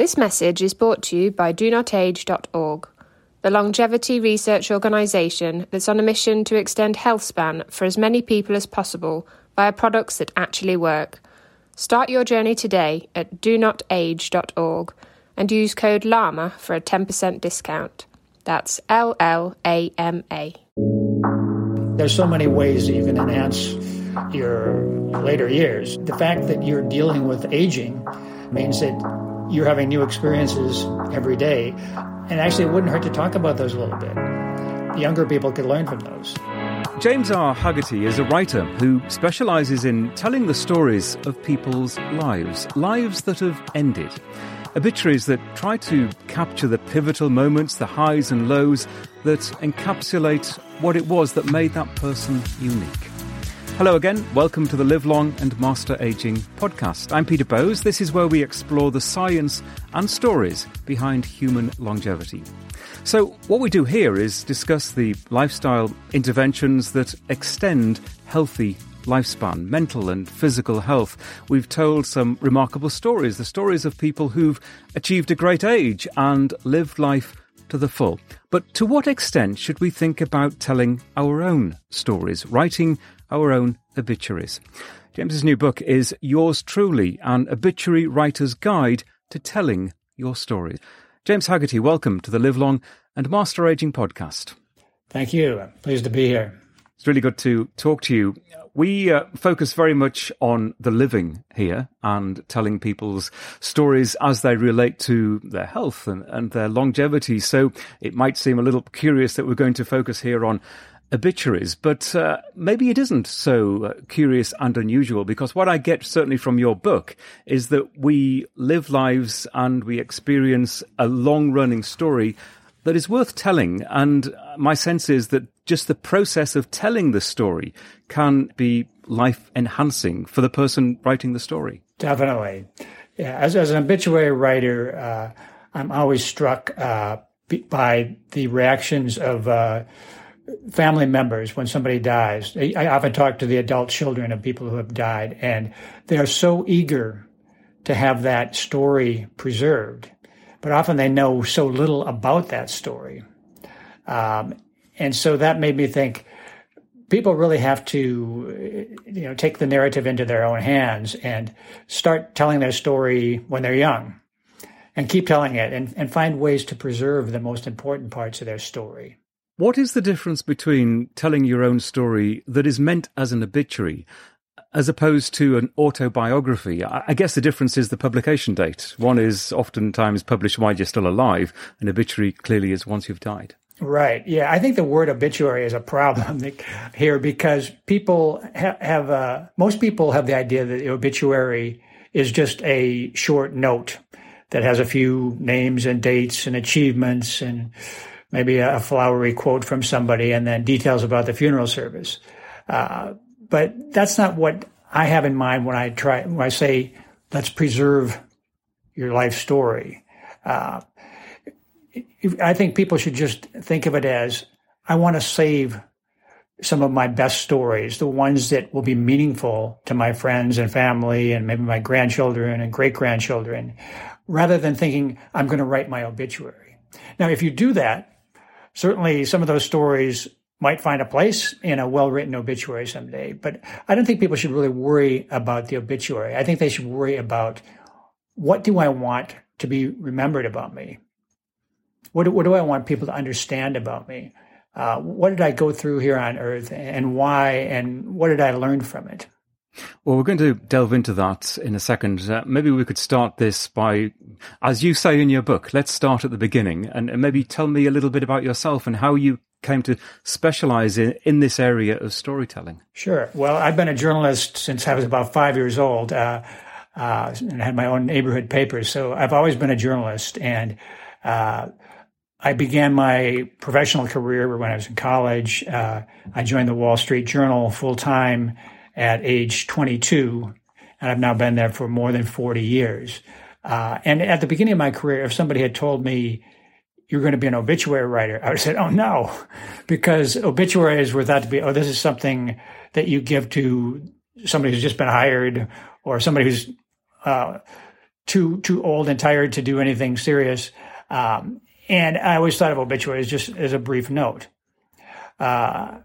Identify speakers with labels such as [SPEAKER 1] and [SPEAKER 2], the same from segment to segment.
[SPEAKER 1] This message is brought to you by DoNotAge.org, the longevity research organisation that's on a mission to extend health span for as many people as possible via products that actually work. Start your journey today at DoNotAge.org and use code LLAMA for a 10% discount. That's L L A M A.
[SPEAKER 2] There's so many ways that you can enhance your later years. The fact that you're dealing with aging means that you're having new experiences every day. And actually, it wouldn't hurt to talk about those a little bit. Younger people could learn from those.
[SPEAKER 3] James R. Hagerty is a writer who specializes in telling the stories of people's lives, lives that have ended. Obituaries that try to capture the pivotal moments, the highs and lows that encapsulate what it was that made that person unique. Hello again. Welcome to the Live Long and Master Aging podcast. I'm Peter Bowes. This is where we explore the science and stories behind human longevity. So, what we do here is discuss the lifestyle interventions that extend healthy lifespan, mental and physical health. We've told some remarkable stories, the stories of people who've achieved a great age and lived life to the full. But to what extent should we think about telling our own stories, writing our own obituaries. James's new book is Yours Truly, an obituary writer's guide to telling your story. James Hagerty, welcome to the Live Long and Master Aging podcast.
[SPEAKER 2] Thank you. I'm pleased to be here.
[SPEAKER 3] It's really good to talk to you. We uh, focus very much on the living here and telling people's stories as they relate to their health and, and their longevity. So it might seem a little curious that we're going to focus here on obituaries, but uh, maybe it isn't so uh, curious and unusual because what I get certainly from your book is that we live lives and we experience a long running story that is worth telling. And my sense is that just the process of telling the story can be life enhancing for the person writing the story.
[SPEAKER 2] Definitely. Yeah, as, as an obituary writer, uh, I'm always struck uh, by the reactions of uh, family members when somebody dies. I often talk to the adult children of people who have died, and they are so eager to have that story preserved, but often they know so little about that story. Um, and so that made me think people really have to you know take the narrative into their own hands and start telling their story when they're young and keep telling it and, and find ways to preserve the most important parts of their story
[SPEAKER 3] what is the difference between telling your own story that is meant as an obituary as opposed to an autobiography? I guess the difference is the publication date. One is oftentimes published while you're still alive, an obituary clearly is once you've died.
[SPEAKER 2] Right. Yeah. I think the word obituary is a problem here because people ha- have, uh, most people have the idea that the obituary is just a short note that has a few names and dates and achievements and maybe a flowery quote from somebody and then details about the funeral service. Uh, but that's not what I have in mind when I try, when I say, let's preserve your life story. Uh, I think people should just think of it as, I want to save some of my best stories, the ones that will be meaningful to my friends and family and maybe my grandchildren and great grandchildren, rather than thinking I'm going to write my obituary. Now, if you do that, certainly some of those stories might find a place in a well written obituary someday. But I don't think people should really worry about the obituary. I think they should worry about what do I want to be remembered about me? What do, what do I want people to understand about me? Uh, what did I go through here on earth and why? And what did I learn from it?
[SPEAKER 3] Well, we're going to delve into that in a second. Uh, maybe we could start this by, as you say in your book, let's start at the beginning and, maybe tell me a little bit about yourself and how you came to specialize in, in this area of storytelling.
[SPEAKER 2] Sure. Well, I've been a journalist since I was about five years old uh, uh, and had my own neighborhood papers. So I've always been a journalist. And uh, I began my professional career when I was in college. Uh, I joined the Wall Street Journal full time at age 22, and I've now been there for more than 40 years. Uh, and at the beginning of my career, if somebody had told me you're going to be an obituary writer, I would have said, "Oh no," because obituaries were thought to be, "Oh, this is something that you give to somebody who's just been hired or somebody who's uh, too too old and tired to do anything serious. Um, and I always thought of obituaries just as a brief note. Uh,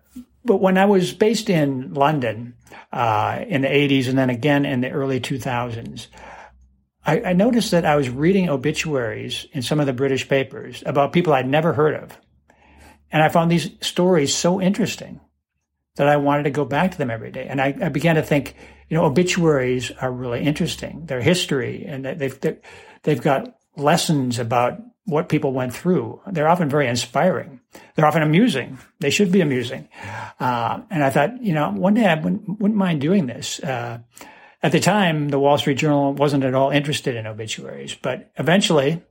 [SPEAKER 2] but when I was based in London uh, in the 80s and then again in the early 2000s, I, I, noticed that I was reading obituaries in some of the British papers about people I'd never heard of. And I found these stories so interesting that I wanted to go back to them every day. And I, I began to think, you know, obituaries are really interesting. Their history and they've, they've got lessons about what people went through. They're often very inspiring. They're often amusing. They should be amusing. Uh, and I thought, you know, one day I wouldn't, wouldn't mind doing this. Uh, at the time, the Wall Street Journal wasn't at all interested in obituaries, but eventually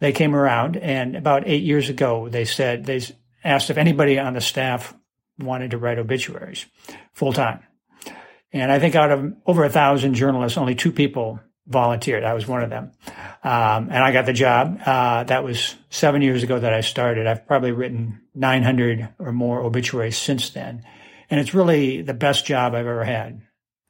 [SPEAKER 2] they came around. And about eight years ago, they said, they asked if anybody on the staff wanted to write obituaries full time. And I think out of over a thousand journalists, only two people volunteered. I was one of them. Um, and I got the job. Uh, that was seven years ago that I started. I've probably written 900 or more obituaries since then. And it's really the best job I've ever had.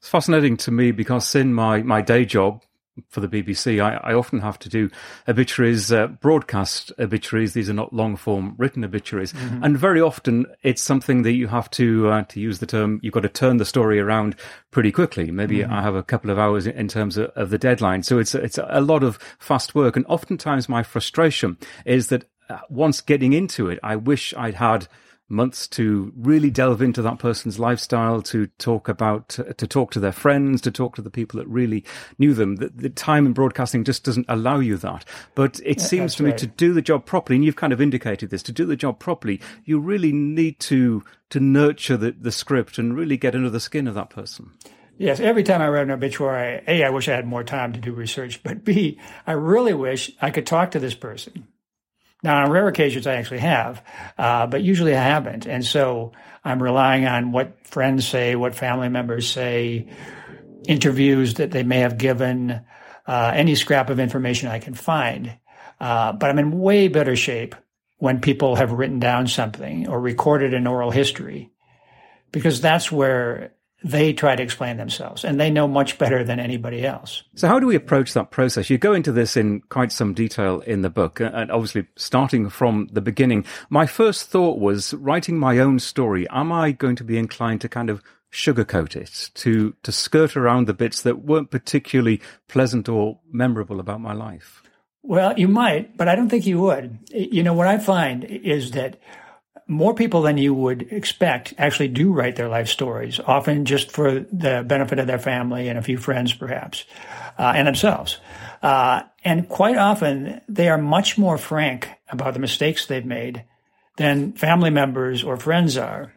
[SPEAKER 3] It's fascinating to me because in my, my day job, for the BBC, I, I, often have to do obituaries, uh, broadcast obituaries. These are not long form written obituaries, mm-hmm. and very often it's something that you have to, uh, to use the term, you've got to turn the story around pretty quickly. Maybe mm-hmm. I have a couple of hours in terms of, of, the deadline, so it's it's a lot of fast work. And oftentimes my frustration is that uh, once getting into it, I wish I'd had months to really delve into that person's lifestyle, to talk about, to talk to their friends, to talk to the people that really knew them. The, the time in broadcasting just doesn't allow you that. But it yeah, seems to me to do the job properly, and you've kind of indicated this, to do the job properly, you really need to to nurture the, the script and really get under the skin of that person.
[SPEAKER 2] Yes, every time I read an obituary, A, I wish I had more time to do research, but B, I really wish I could talk to this person now, on rare occasions, I actually have, uh, but usually I haven't. And so I'm relying on what friends say, what family members say, interviews that they may have given, uh, any scrap of information I can find. Uh, but I'm in way better shape when people have written down something or recorded an oral history because that's where they try to explain themselves and they know much better than anybody else.
[SPEAKER 3] So, how do we approach that process? You go into this in quite some detail in the book, uh, and obviously starting from the beginning. My first thought was writing my own story. Am I going to be inclined to kind of sugarcoat it, to, to skirt around the bits that weren't particularly pleasant or memorable about my life?
[SPEAKER 2] Well, you might, but I don't think you would. You know, what I find is that more people than you would expect actually do write their life stories, often just for the benefit of their family and a few friends, perhaps, uh, and themselves. Uh, and quite often, they are much more frank about the mistakes they've made than family members or friends are.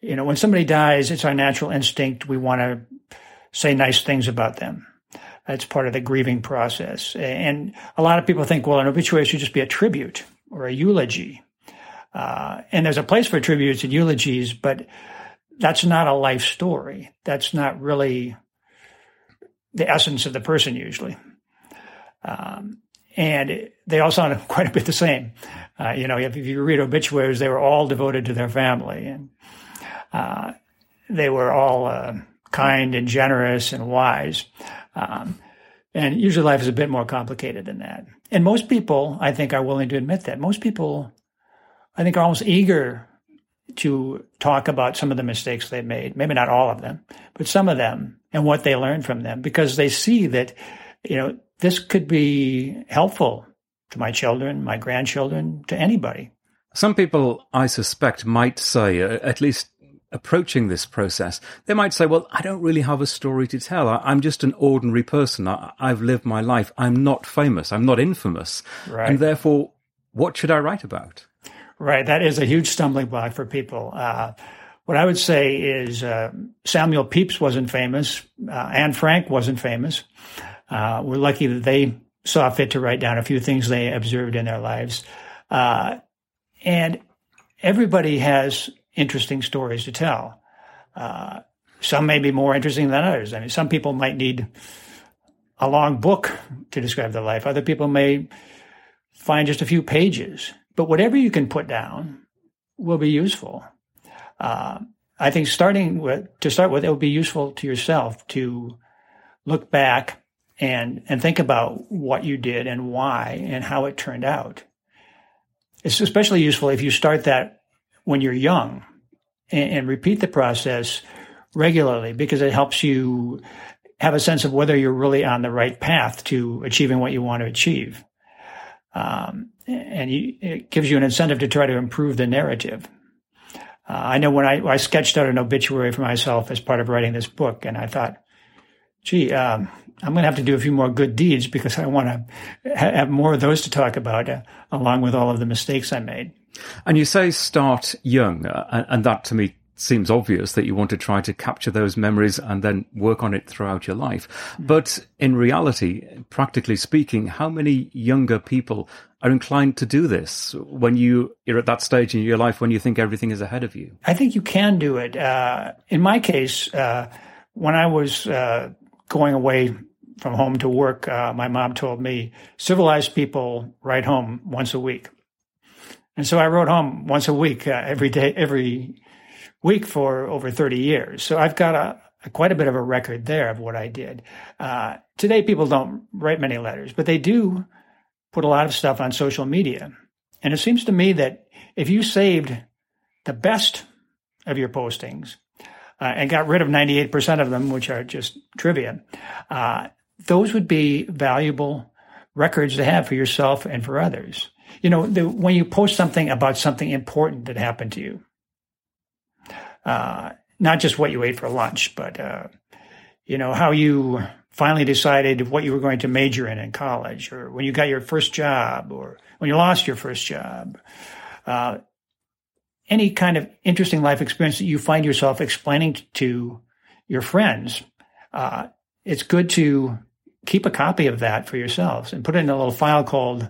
[SPEAKER 2] You know, when somebody dies, it's our natural instinct. We want to say nice things about them. That's part of the grieving process. And a lot of people think, well, an obituary should just be a tribute or a eulogy. Uh, and there's a place for tributes and eulogies, but that's not a life story. That's not really the essence of the person usually. Um, and they all sound quite a bit the same. Uh, you know, if, if, you read obituaries, they were all devoted to their family, and uh, they were all uh, kind and generous and wise. Um, and usually, life is a bit more complicated than that. And most people, I think, are willing to admit that. Most people I think, are almost eager to talk about some of the mistakes they made. Maybe not all of them, but some of them and what they learned from them because they see that, you know, this could be helpful to my children, my grandchildren, to anybody.
[SPEAKER 3] Some people, I suspect, might say, uh, at least approaching this process, they might say, well, I don't really have a story to tell. I, am just an ordinary person. I, have lived my life. I'm not famous. I'm not infamous. Right. And therefore, what should I write about?
[SPEAKER 2] Right. That is a huge stumbling block for people. Uh, what I would say is uh, Samuel Pepys wasn't famous. Uh, Anne Frank wasn't famous. Uh, we're lucky that they saw fit to write down a few things they observed in their lives. Uh, and everybody has interesting stories to tell. Uh, some may be more interesting than others. I mean, some people might need a long book to describe their life. Other people may find just a few pages. But whatever you can put down will be useful. Uh, I think starting with, to start with, it will be useful to yourself to look back and and think about what you did and why and how it turned out. It's especially useful if you start that when you're young and, and repeat the process regularly because it helps you have a sense of whether you're really on the right path to achieving what you want to achieve. Um, and you, it gives you an incentive to try to improve the narrative. Uh, I know when I, I, sketched out an obituary for myself as part of writing this book, and I thought, gee, um, I'm going to have to do a few more good deeds because I want to have more of those to talk about, uh, along with all of the mistakes I made.
[SPEAKER 3] And you say start young, uh, and that to me seems obvious that you want to try to capture those memories and then work on it throughout your life. Mm. But in reality, practically speaking, how many younger people are inclined to do this when you, you're at that stage in your life when you think everything is ahead of you?
[SPEAKER 2] I think you can do it. Uh, in my case, uh, when I was uh, going away from home to work, uh, my mom told me civilized people write home once a week. And so I wrote home once a week, uh, every day, every week for over 30 years. So I've got a, a quite a bit of a record there of what I did. Uh, today, people don't write many letters, but they do put a lot of stuff on social media. And it seems to me that if you saved the best of your postings uh, and got rid of 98% of them, which are just trivia, uh, those would be valuable records to have for yourself and for others. You know, the, when you post something about something important that happened to you, uh, not just what you ate for lunch, but uh, you know how you finally decided what you were going to major in in college, or when you got your first job, or when you lost your first job. Uh, any kind of interesting life experience that you find yourself explaining to your friends, uh, it's good to keep a copy of that for yourselves and put it in a little file called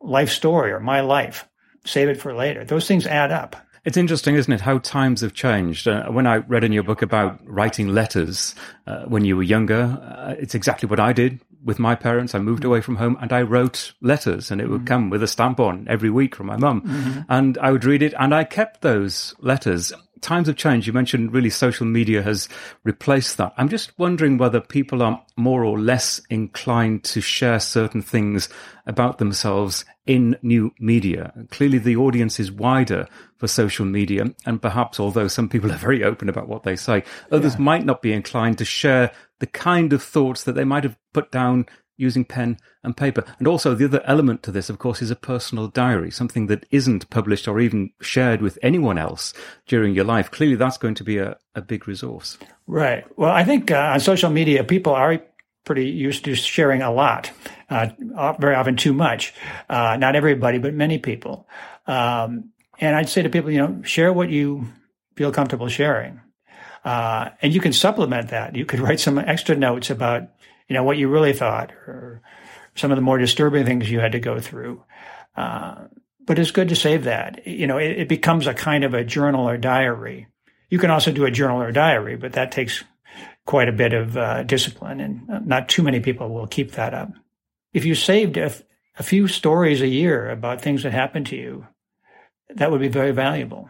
[SPEAKER 2] life story or my life. Save it for later. Those things add up.
[SPEAKER 3] It's interesting, isn't it, how times have changed. Uh, when I read in your book about writing letters uh, when you were younger, uh, it's exactly what I did with my parents. I moved away from home and I wrote letters and it would mm-hmm. come with a stamp on every week from my mum. Mm-hmm. And I would read it and I kept those letters times have changed. You mentioned really social media has replaced that. I'm just wondering whether people are more or less inclined to share certain things about themselves in new media. Clearly, the audience is wider for social media, and perhaps although some people are very open about what they say, others yeah. might not be inclined to share the kind of thoughts that they might have put down using pen and paper. And also, the other element to this, of course, is a personal diary, something that isn't published or even shared with anyone else during your life. Clearly, that's going to be a, a big resource.
[SPEAKER 2] Right. Well, I think uh, on social media, people are pretty used to sharing a lot, uh, very often too much. Uh, not everybody, but many people. Um, and I'd say to people, you know, share what you feel comfortable sharing. Uh, and you can supplement that. You could write some extra notes about you know, what you really thought or some of the more disturbing things you had to go through. Uh, but it's good to save that. You know, it, it, becomes a kind of a journal or diary. You can also do a journal or diary, but that takes quite a bit of uh, discipline, and not too many people will keep that up. If you saved a, a few stories a year about things that happened to you, that would be very valuable.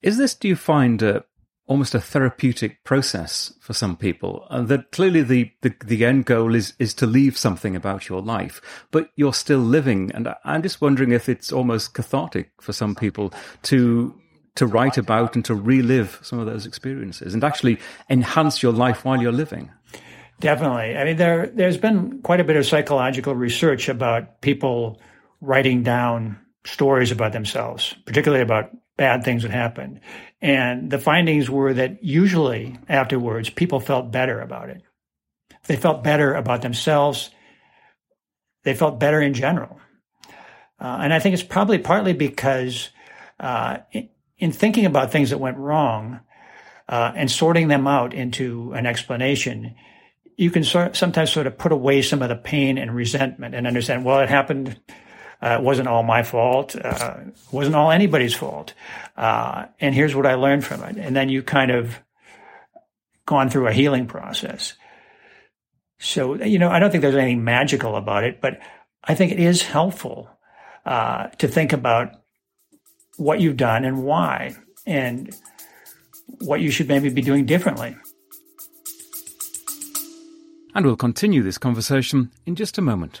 [SPEAKER 3] Is this, do you find, uh, almost a therapeutic process for some people. And that clearly the, the, the, end goal is, is to leave something about your life, but you're still living. And I'm just wondering if it's almost cathartic for some people to, to write about and to relive some of those experiences and actually enhance your life while you're living.
[SPEAKER 2] Definitely. I mean, there, there's been quite a bit of psychological research about people writing down stories about themselves, particularly about bad things that happened. And the findings were that usually afterwards, people felt better about it. They felt better about themselves. They felt better in general. Uh, and I think it's probably partly because uh, in, in, thinking about things that went wrong uh, and sorting them out into an explanation, you can sort, sometimes sort of put away some of the pain and resentment and understand, well, it happened uh, it wasn't all my fault. Uh, it wasn't all anybody's fault. Uh, and here's what I learned from it. And then you kind of gone through a healing process. So, you know, I don't think there's anything magical about it, but I think it is helpful uh, to think about what you've done and why, and what you should maybe be doing differently.
[SPEAKER 3] And we'll continue this conversation in just a moment.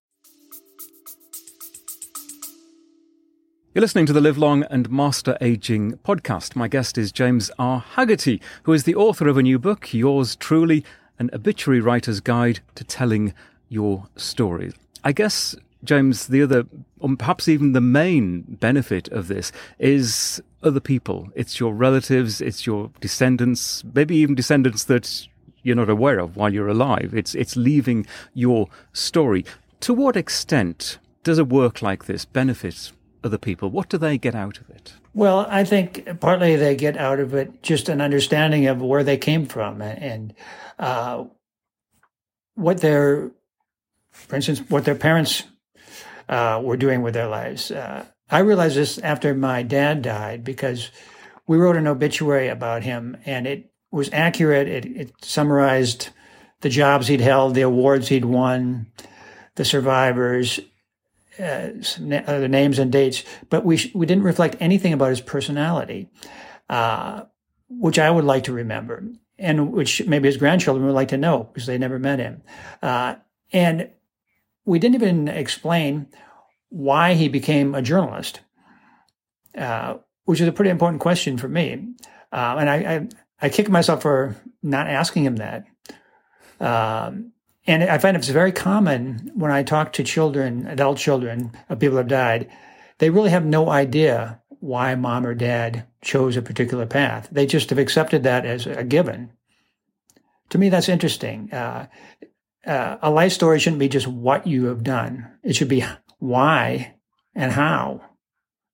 [SPEAKER 3] You're listening to the Live Long and Master Aging podcast. My guest is James R. Hagerty, who is the author of a new book, Yours Truly, an obituary writer's guide to telling your story. I guess, James, the other, or perhaps even the main benefit of this is other people. It's your relatives, it's your descendants, maybe even descendants that you're not aware of while you're alive. It's, it's leaving your story. To what extent does a work like this benefit other people? What do they get out of it?
[SPEAKER 2] Well, I think partly they get out of it just an understanding of where they came from and uh, what their, for instance, what their parents uh, were doing with their lives. Uh, I realized this after my dad died because we wrote an obituary about him and it was accurate. It, it summarized the jobs he'd held, the awards he'd won, the survivors, uh, the names and dates, but we sh- we didn't reflect anything about his personality, uh, which I would like to remember, and which maybe his grandchildren would like to know because they never met him. Uh, and we didn't even explain why he became a journalist, uh, which is a pretty important question for me. Uh, and I, I, I kick myself for not asking him that. Um, and I find it's very common when I talk to children, adult children of people who have died, they really have no idea why mom or dad chose a particular path. They just have accepted that as a given. To me, that's interesting. Uh, uh, a life story shouldn't be just what you have done. It should be why and how.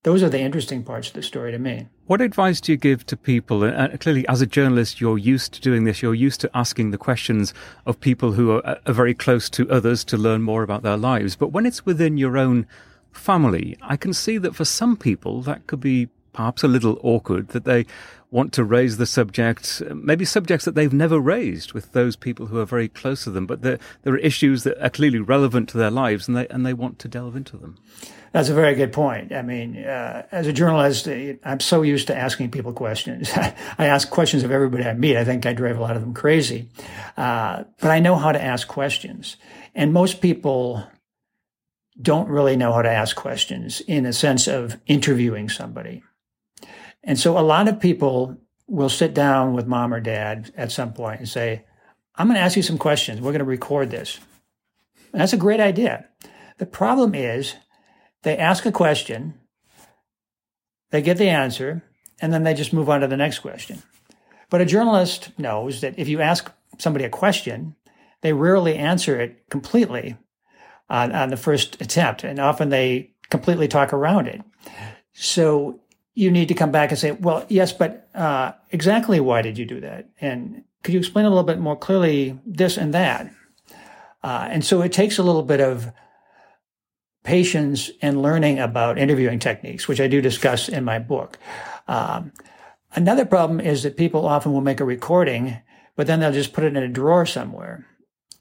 [SPEAKER 2] Those are the interesting parts of the story to me.
[SPEAKER 3] What advice do you give to people? Uh, uh, clearly, as a journalist, you're used to doing this. You're used to asking the questions of people who are, uh, are very close to others to learn more about their lives. But when it's within your own family, I can see that for some people that could be perhaps a little awkward that they want to raise the subject, uh, maybe subjects that they've never raised with those people who are very close to them, but there, there are issues that are clearly relevant to their lives and they, and they want to delve into them.
[SPEAKER 2] That's a very good point. I mean, uh, as a journalist, I'm so used to asking people questions. I ask questions of everybody I meet. I think I drive a lot of them crazy. Uh, but I know how to ask questions. And most people don't really know how to ask questions in a sense of interviewing somebody. And so a lot of people will sit down with mom or dad at some point and say, I'm going to ask you some questions. We're going to record this. And that's a great idea. The problem is they ask a question, they get the answer, and then they just move on to the next question. But a journalist knows that if you ask somebody a question, they rarely answer it completely on, on the first attempt, and often they completely talk around it. So you need to come back and say, well, yes, but uh, exactly why did you do that? And could you explain a little bit more clearly this and that? Uh, and so it takes a little bit of patience and learning about interviewing techniques, which I do discuss in my book. Um, another problem is that people often will make a recording, but then they'll just put it in a drawer somewhere.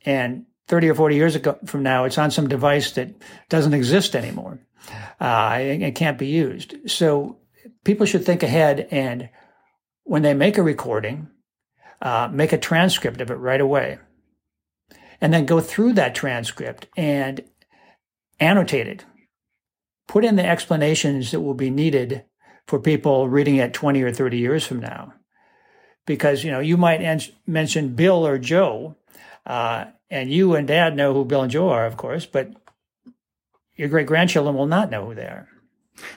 [SPEAKER 2] And 30 or 40 years ago from now, it's on some device that doesn't exist anymore. Uh, it, it can't be used. So people should think ahead and when they make a recording, uh, make a transcript of it right away. And then go through that transcript and annotate it. Put in the explanations that will be needed for people reading it 20 or 30 years from now. Because, you know, you might en- mention Bill or Joe, uh, and you and dad know who Bill and Joe are, of course, but your great grandchildren will not know who they are.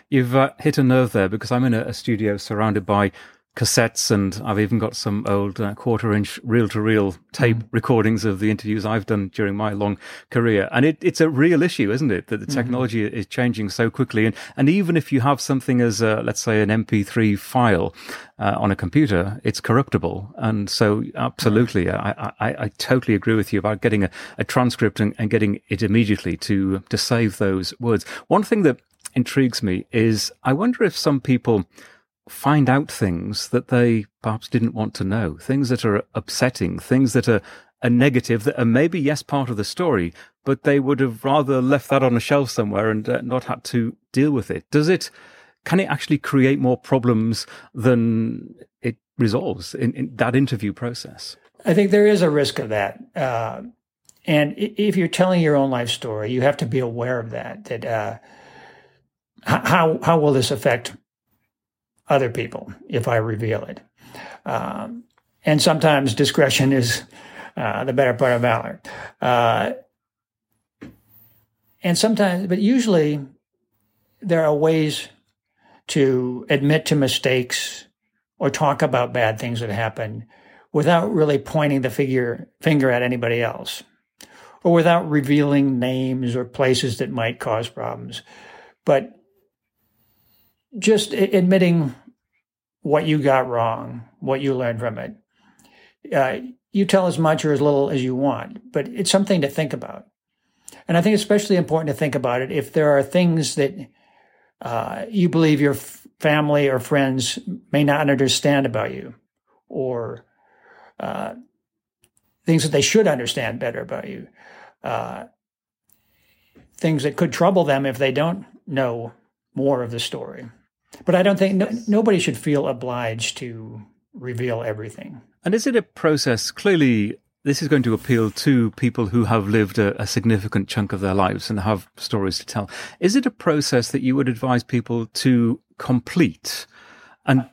[SPEAKER 3] You've uh, hit a nerve there because I'm in a, a, studio surrounded by cassettes, and I've even got some old uh, quarter inch reel to reel tape mm. recordings of the interviews I've done during my long career. And it, it's a real issue, isn't it? That the mm-hmm. technology mm-hmm. is changing so quickly. And, and even if you have something as, a, let's say, an MP3 file uh, on a computer, it's corruptible. And so, absolutely, I, I, I totally agree with you about getting a, a transcript and, and getting it immediately to, to save those words. One thing that intrigues me is I wonder if some people find out things that they perhaps didn't want to know, things that are upsetting, things that are, are negative, that are maybe, yes, part of the story, but they would have rather left that on a shelf somewhere and uh, not had to deal with it. Does it, can it actually create more problems than it resolves in, in that interview process?
[SPEAKER 2] I think there is a risk of that. Uh, and if you're telling your own life story, you have to be aware of that, that, uh, how, how will this affect other people if I reveal it. Um, and sometimes discretion is uh, the better part of valor. Uh, and sometimes, but usually, there are ways to admit to mistakes or talk about bad things that happen without really pointing the figure, finger at anybody else or without revealing names or places that might cause problems. But just admitting what you got wrong, what you learned from it. Uh, you tell as much or as little as you want, but it's something to think about. And I think it's especially important to think about it if there are things that uh, you believe your f- family or friends may not understand about you, or uh, things that they should understand better about you, uh, things that could trouble them if they don't know more of the story. But I don't think no, nobody should feel obliged to reveal everything.
[SPEAKER 3] And is it a process? Clearly, this is going to appeal to people who have lived a, a, significant chunk of their lives and have stories to tell. Is it a process that you would advise people to complete and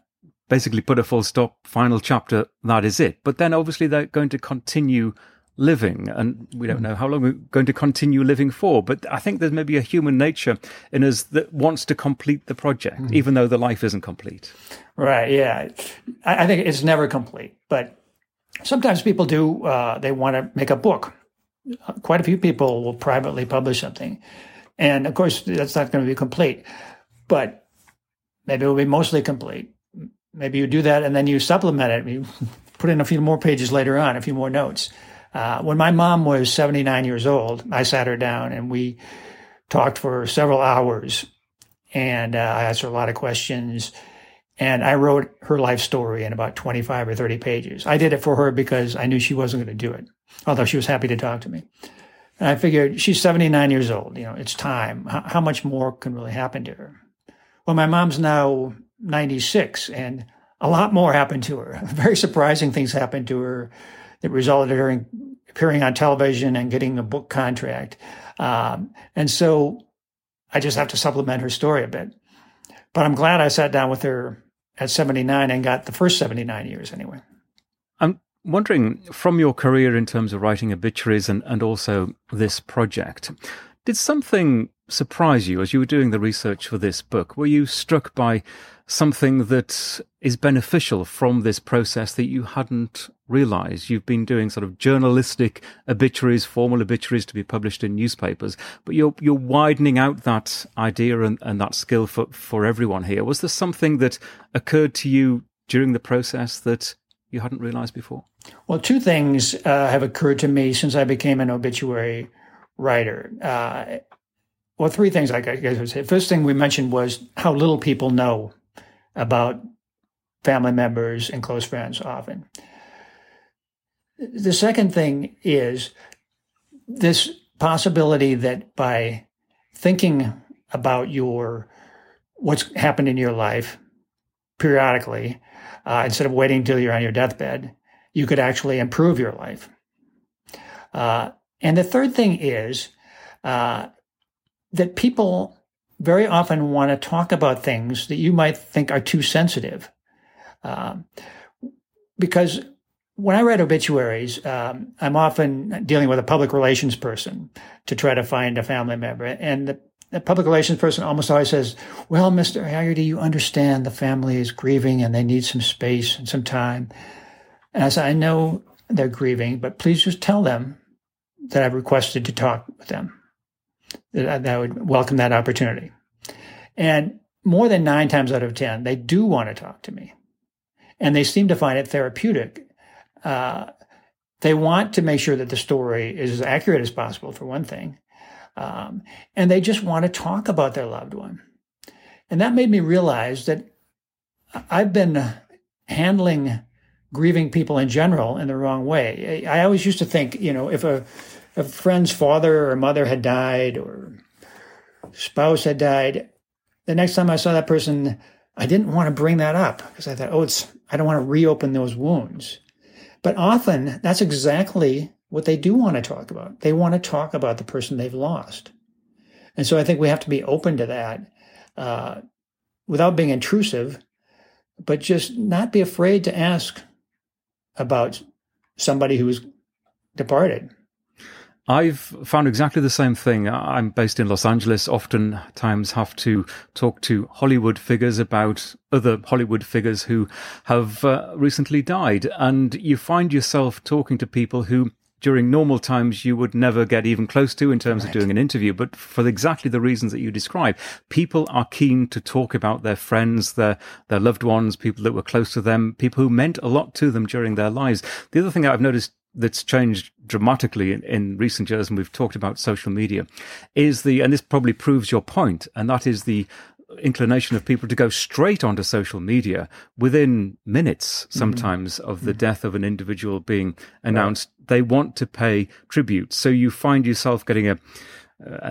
[SPEAKER 3] basically put a full stop, final chapter, that is it? But then obviously they're going to continue living. And we don't know how long we're going to continue living for. But I think there's maybe a human nature in us that wants to complete the project, mm. even though the life isn't complete.
[SPEAKER 2] Right. Yeah. I, I think it's never complete. But sometimes people do, uh, they want to make a book. Quite a few people will privately publish something. And of course, that's not going to be complete. But maybe it will be mostly complete. Maybe you do that and then you supplement it. You put in a few more pages later on, a few more notes. Uh, when my mom was 79 years old, I sat her down and we talked for several hours. And uh, I asked her a lot of questions. And I wrote her life story in about 25 or 30 pages. I did it for her because I knew she wasn't going to do it, although she was happy to talk to me. And I figured she's 79 years old. You know, it's time. How, how much more can really happen to her? Well, my mom's now 96 and a lot more happened to her. Very surprising things happened to her that resulted in her appearing on television and getting a book contract. Um, and so I just have to supplement her story a bit. But I'm glad I sat down with her at 79 and got the first 79 years anyway.
[SPEAKER 3] I'm wondering from your career in terms of writing obituaries and, and also this project, did something surprise you as you were doing the research for this book? Were you struck by something that is beneficial from this process that you hadn't realized? You've been doing sort of journalistic obituaries, formal obituaries to be published in newspapers, but you're, you're widening out that idea and, and that skill for, for everyone here. Was there something that occurred to you during the process that you hadn't realized before?
[SPEAKER 2] Well, two things uh, have occurred to me since I became an obituary writer. Uh, well, three things I guess I would say. First thing we mentioned was how little people know about family members and close friends often. The second thing is this possibility that by thinking about your what's happened in your life periodically, uh, instead of waiting until you're on your deathbed, you could actually improve your life. Uh, and the third thing is uh, that people very often want to talk about things that you might think are too sensitive. Uh, because when I write obituaries, um, I'm often dealing with a public relations person to try to find a family member. And the, the public relations person almost always says, Well, Mr. Hagerty, you understand the family is grieving and they need some space and some time. Said, I know they're grieving, but please just tell them that I've requested to talk with them, that I would welcome that opportunity. And more than nine times out of 10, they do want to talk to me. And they seem to find it therapeutic. Uh, they want to make sure that the story is as accurate as possible, for one thing. Um, and they just want to talk about their loved one. And that made me realize that I've been handling grieving people in general in the wrong way. I always used to think, you know, if a, a friend's father or mother had died or spouse had died, the next time I saw that person, I didn't want to bring that up because I thought, oh, it's, I don't want to reopen those wounds. But often that's exactly what they do want to talk about. They want to talk about the person they've lost. And so I think we have to be open to that uh, without being intrusive, but just not be afraid to ask about somebody who's departed.
[SPEAKER 3] I've found exactly the same thing. I'm based in Los Angeles, oftentimes have to talk to Hollywood figures about other Hollywood figures who have uh, recently died. And you find yourself talking to people who during normal times you would never get even close to in terms right. of doing an interview. But for exactly the reasons that you describe, people are keen to talk about their friends, their, their loved ones, people that were close to them, people who meant a lot to them during their lives. The other thing that I've noticed that's changed dramatically in, in, recent years, and we've talked about social media, is the, and this probably proves your point, and that is the inclination of people to go straight onto social media within minutes, mm-hmm. sometimes, mm-hmm. of the mm-hmm. death of an individual being announced. Right. They want to pay tribute. So you find yourself getting a,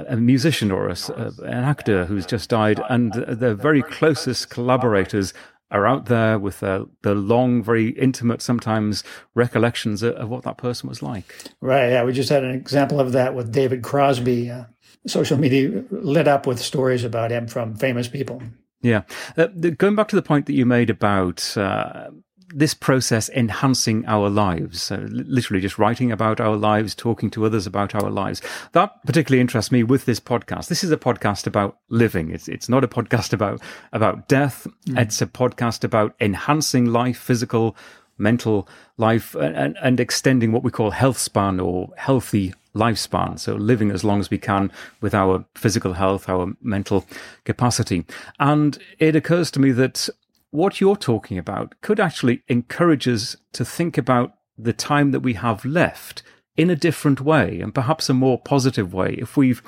[SPEAKER 3] a musician or a, an actor who's just died, and their very closest collaborators are out there with the, the long, very intimate, sometimes recollections of, of, what that person was like.
[SPEAKER 2] Right. Yeah. We just had an example of that with David Crosby. Uh, social media lit up with stories about him from famous people.
[SPEAKER 3] Yeah. Uh, going back to the point that you made about uh, this process enhancing our lives, uh, literally just writing about our lives, talking to others about our lives. That particularly interests me with this podcast. This is a podcast about living. It's, it's not a podcast about, about death. Mm. It's a podcast about enhancing life, physical, mental life, and, and extending what we call health span or healthy lifespan. So living as long as we can with our physical health, our mental capacity. And it occurs to me that what you're talking about could actually encourage us to think about the time that we have left in a different way and perhaps a more positive way if we've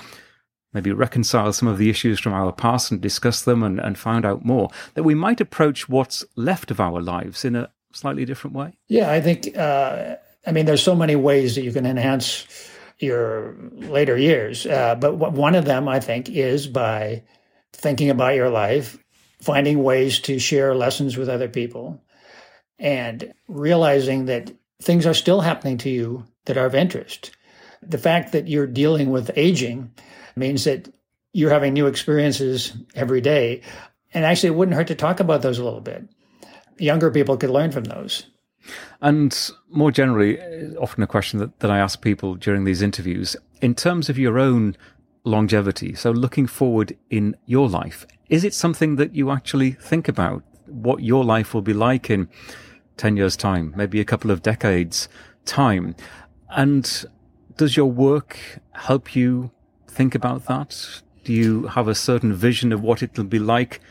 [SPEAKER 3] maybe reconciled some of the issues from our past and discussed them and, and found out more, that we might approach what's left of our lives in a slightly different way?
[SPEAKER 2] Yeah, I think, uh, I mean, there's so many ways that you can enhance your later years. Uh, but one of them, I think, is by thinking about your life finding ways to share lessons with other people and realizing that things are still happening to you that are of interest. The fact that you're dealing with aging means that you're having new experiences every day. And actually, it wouldn't hurt to talk about those a little bit. Younger people could learn from those.
[SPEAKER 3] And more generally, uh, often a question that, that I ask people during these interviews in terms of your own longevity, so looking forward in your life, is it something that you actually think about? What your life will be like in 10 years' time, maybe a couple of decades' time? And does your work help you think about that? Do you have a certain vision of what it will be like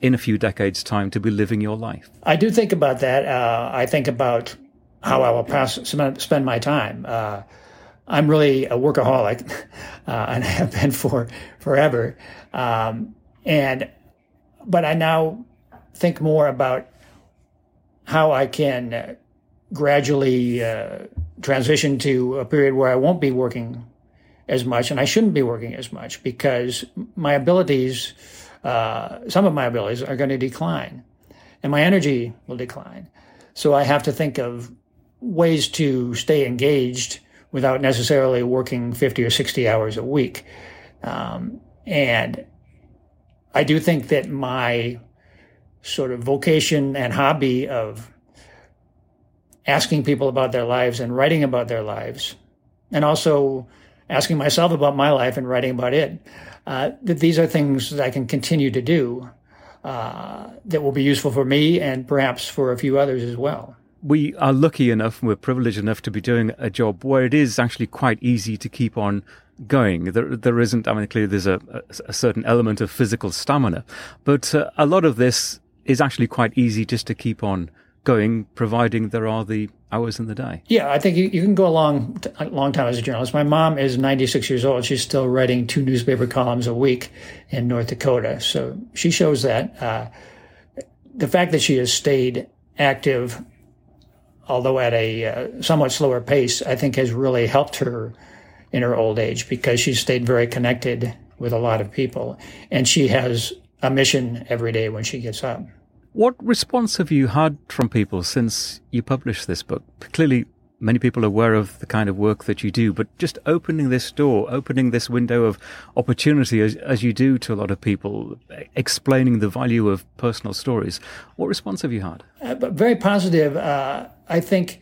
[SPEAKER 3] in a few decades' time to be living your life?
[SPEAKER 2] I do think about that. Uh, I think about how I will pass, spend my time. Uh, I'm really a workaholic, uh, and I have been for forever. Um, and but I now think more about how I can uh, gradually uh, transition to a period where I won't be working as much, and I shouldn't be working as much because my abilities, uh, some of my abilities, are going to decline, and my energy will decline. So I have to think of ways to stay engaged without necessarily working 50 or 60 hours a week. Um, and I do think that my sort of vocation and hobby of asking people about their lives and writing about their lives, and also asking myself about my life and writing about it, uh, that these are things that I can continue to do uh, that will be useful for me and perhaps for a few others as well.
[SPEAKER 3] We are lucky enough and we're privileged enough to be doing a job where it is actually quite easy to keep on going. There, there isn't, I mean, clearly there's a, a certain element of physical stamina, but uh, a lot of this is actually quite easy just to keep on going, providing there are the hours in the day.
[SPEAKER 2] Yeah, I think you, you can go a long, long time as a journalist. My mom is 96 years old. She's still writing two newspaper columns a week in North Dakota. So she shows that. Uh, the fact that she has stayed active, although at a uh, somewhat slower pace, I think has really helped her in her old age because she's stayed very connected with a lot of people. And she has a mission every day when she gets up.
[SPEAKER 3] What response have you had from people since you published this book? Clearly, many people are aware of the kind of work that you do, but just opening this door, opening this window of opportunity as, as you do to a lot of people, explaining the value of personal stories, what response have you had?
[SPEAKER 2] Uh, very positive. Uh, I think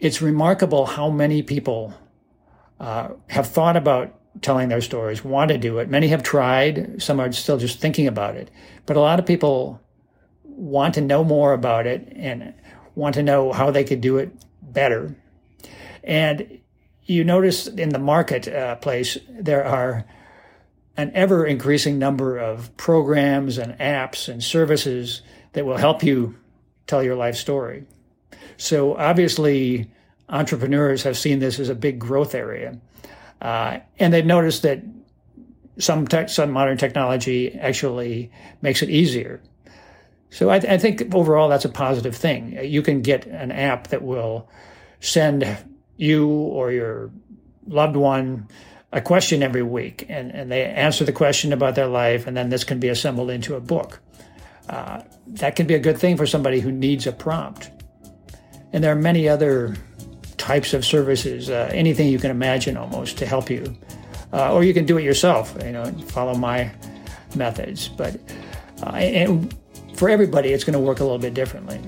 [SPEAKER 2] it's remarkable how many people uh, have thought about telling their stories, want to do it. Many have tried. Some are still just thinking about it. But a lot of people want to know more about it and want to know how they could do it better. And you notice in the marketplace, uh, there are an ever increasing number of programs and apps and services that will help you tell your life story. So obviously, entrepreneurs have seen this as a big growth area. Uh, and they've noticed that some, tech, some modern technology actually makes it easier so I, I, think overall that's a positive thing. You can get an app that will send you or your loved one a question every week, and, and they answer the question about their life, and then this can be assembled into a book. Uh, that can be a good thing for somebody who needs a prompt. And there are many other types of services, uh, anything you can imagine almost to help you. Uh, or you can do it yourself, you know, follow my methods. But uh, and for everybody, it's going to work a little bit differently.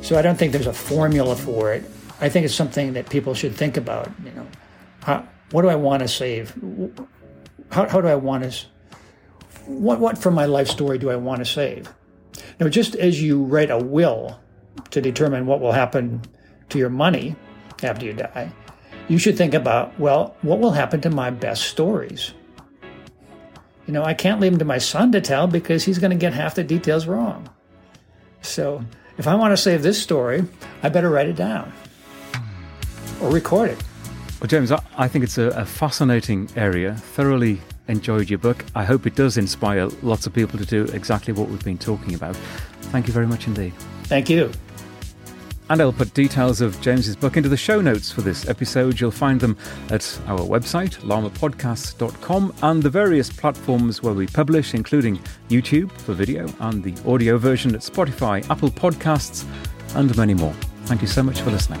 [SPEAKER 2] So I don't think there's a formula for it. I think it's something that people should think about. You know, how, what do I want to save? How, how do I want to? What what from my life story do I want to save? Now, just as you write a will to determine what will happen to your money after you die, you should think about well, what will happen to my best stories? You know, I can't leave him to my son to tell because he's going to get half the details wrong. So if I want to save this story, I better write it down or record it.
[SPEAKER 3] Well, James, I think it's a, a fascinating area. Thoroughly enjoyed your book. I hope it does inspire lots of people to do exactly what we've been talking about. Thank you very much indeed.
[SPEAKER 2] Thank you.
[SPEAKER 3] And I'll put details of James's book into the show notes for this episode. You'll find them at our website, llamapodcasts.com, and the various platforms where we publish, including YouTube for video and the audio version at Spotify, Apple Podcasts, and many more. Thank you so much for listening.